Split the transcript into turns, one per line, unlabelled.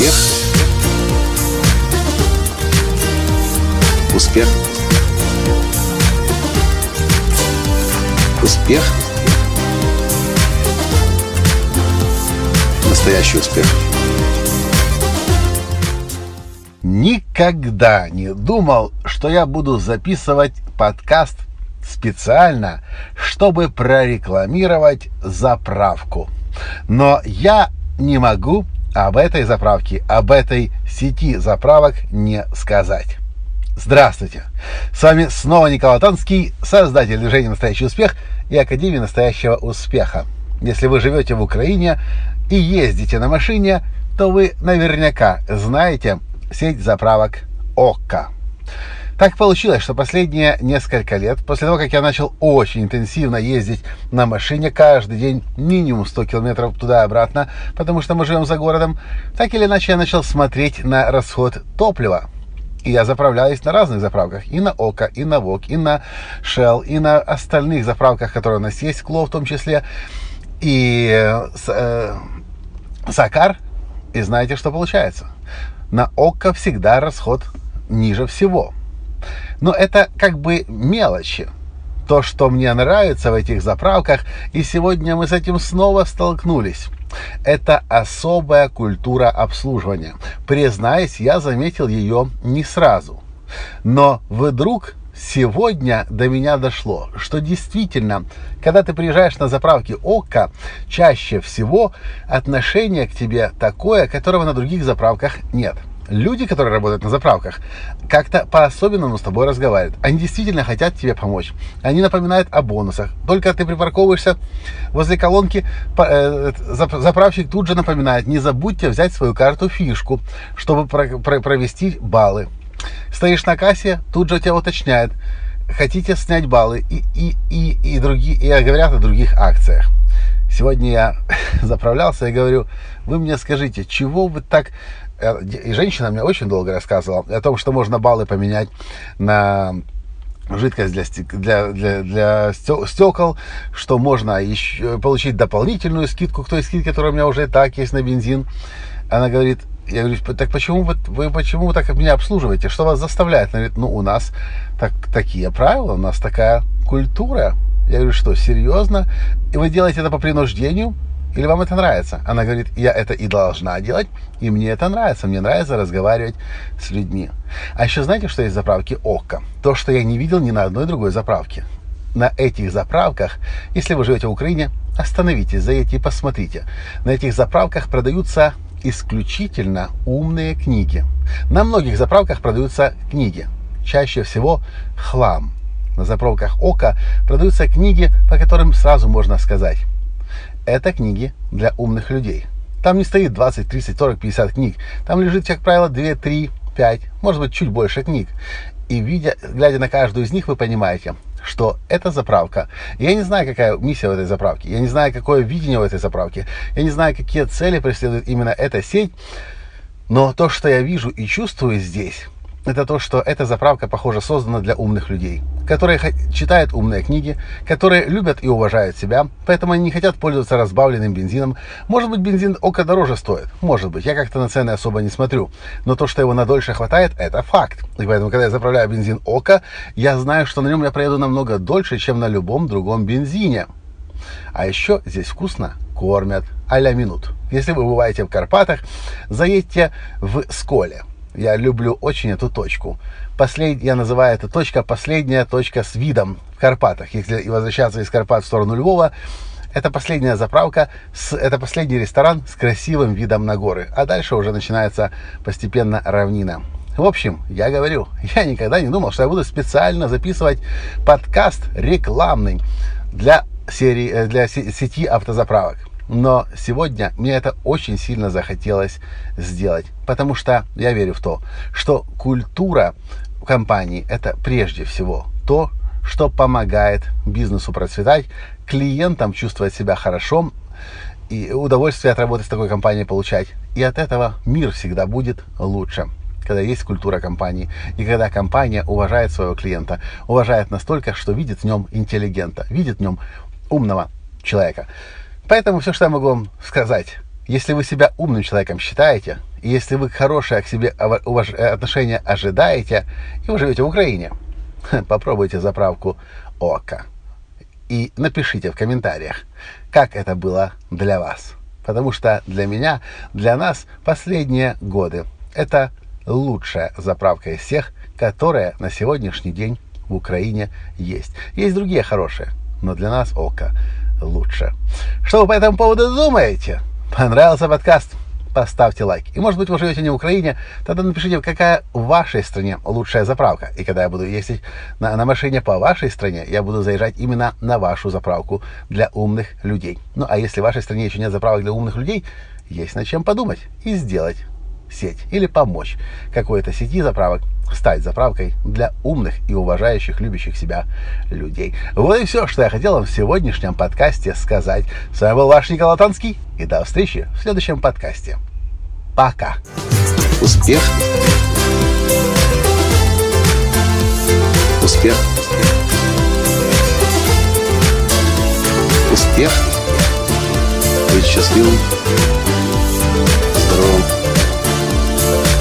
Успех. Успех. Успех. Настоящий успех.
Никогда не думал, что я буду записывать подкаст специально, чтобы прорекламировать заправку. Но я не могу об этой заправке, об этой сети заправок не сказать. Здравствуйте! С вами снова Николай Танский, создатель движения «Настоящий успех» и Академии настоящего успеха. Если вы живете в Украине и ездите на машине, то вы наверняка знаете сеть заправок ОККО. Так получилось, что последние несколько лет, после того, как я начал очень интенсивно ездить на машине каждый день, минимум 100 километров туда и обратно, потому что мы живем за городом, так или иначе я начал смотреть на расход топлива. И я заправляюсь на разных заправках. И на ОКО, и на ВОК, и на Shell, и на остальных заправках, которые у нас есть, Кло в том числе. И э, Сакар. И знаете, что получается? На ОКО всегда расход ниже всего. Но это как бы мелочи. То, что мне нравится в этих заправках, и сегодня мы с этим снова столкнулись. Это особая культура обслуживания. Признаюсь, я заметил ее не сразу. Но вдруг сегодня до меня дошло, что действительно, когда ты приезжаешь на заправки ОККО, чаще всего отношение к тебе такое, которого на других заправках нет – люди, которые работают на заправках, как-то по-особенному с тобой разговаривают. Они действительно хотят тебе помочь. Они напоминают о бонусах. Только ты припарковываешься возле колонки, э, заправщик тут же напоминает, не забудьте взять свою карту-фишку, чтобы провести баллы. Стоишь на кассе, тут же тебя уточняют, хотите снять баллы и, и, и, и, другие, и говорят о других акциях. Сегодня я заправлялся и говорю, вы мне скажите, чего вы так Э, и женщина мне очень долго рассказывала о том, что можно баллы поменять на жидкость для, для, для, для стекол, что можно еще получить дополнительную скидку к той скидке, которая у меня уже так есть на бензин. Она говорит, я говорю, так почему вы, вы почему так меня обслуживаете? Что вас заставляет? Она говорит, ну у нас так, такие правила, у нас такая культура. Я говорю, что серьезно? И вы делаете это по принуждению? Или вам это нравится? Она говорит, я это и должна делать, и мне это нравится. Мне нравится разговаривать с людьми. А еще знаете, что есть заправки ОККО? То, что я не видел ни на одной другой заправке. На этих заправках, если вы живете в Украине, остановитесь, заедьте и посмотрите. На этих заправках продаются исключительно умные книги. На многих заправках продаются книги. Чаще всего хлам. На заправках ОКО продаются книги, по которым сразу можно сказать, это книги для умных людей. Там не стоит 20, 30, 40, 50 книг. Там лежит, как правило, 2, 3, 5, может быть, чуть больше книг. И видя, глядя на каждую из них, вы понимаете, что это заправка. Я не знаю, какая миссия в этой заправке. Я не знаю, какое видение в этой заправке. Я не знаю, какие цели преследует именно эта сеть. Но то, что я вижу и чувствую здесь, это то, что эта заправка, похоже, создана для умных людей, которые читают умные книги, которые любят и уважают себя, поэтому они не хотят пользоваться разбавленным бензином. Может быть, бензин око дороже стоит, может быть, я как-то на цены особо не смотрю, но то, что его на дольше хватает, это факт. И поэтому, когда я заправляю бензин око, я знаю, что на нем я проеду намного дольше, чем на любом другом бензине. А еще здесь вкусно кормят а-ля минут. Если вы бываете в Карпатах, заедьте в Сколе. Я люблю очень эту точку. Послед... Я называю эту точка последняя точка с видом в Карпатах. Если возвращаться из Карпат в сторону Львова, это последняя заправка, с... это последний ресторан с красивым видом на горы. А дальше уже начинается постепенно равнина. В общем, я говорю, я никогда не думал, что я буду специально записывать подкаст рекламный для серии, э, для сети автозаправок. Но сегодня мне это очень сильно захотелось сделать, потому что я верю в то, что культура компании это прежде всего то, что помогает бизнесу процветать, клиентам чувствовать себя хорошо и удовольствие от работы с такой компанией получать. И от этого мир всегда будет лучше когда есть культура компании, и когда компания уважает своего клиента, уважает настолько, что видит в нем интеллигента, видит в нем умного человека. Поэтому все, что я могу вам сказать, если вы себя умным человеком считаете, И если вы хорошее к себе уваж... отношение ожидаете, и вы живете в Украине, попробуйте заправку ОКА. И напишите в комментариях, как это было для вас. Потому что для меня, для нас последние годы это лучшая заправка из всех, которая на сегодняшний день в Украине есть. Есть другие хорошие, но для нас ОКА лучше. Что вы по этому поводу думаете? Понравился подкаст? Поставьте лайк. И может быть вы живете не в Украине, тогда напишите, какая в вашей стране лучшая заправка. И когда я буду ездить на, на машине по вашей стране, я буду заезжать именно на вашу заправку для умных людей. Ну а если в вашей стране еще нет заправок для умных людей, есть над чем подумать и сделать сеть или помочь какой-то сети заправок стать заправкой для умных и уважающих, любящих себя людей. Вот и все, что я хотел вам в сегодняшнем подкасте сказать. С вами был ваш Николай Танский, и до встречи в следующем подкасте. Пока.
Успех. Успех. Успех. Быть счастливым, здоровым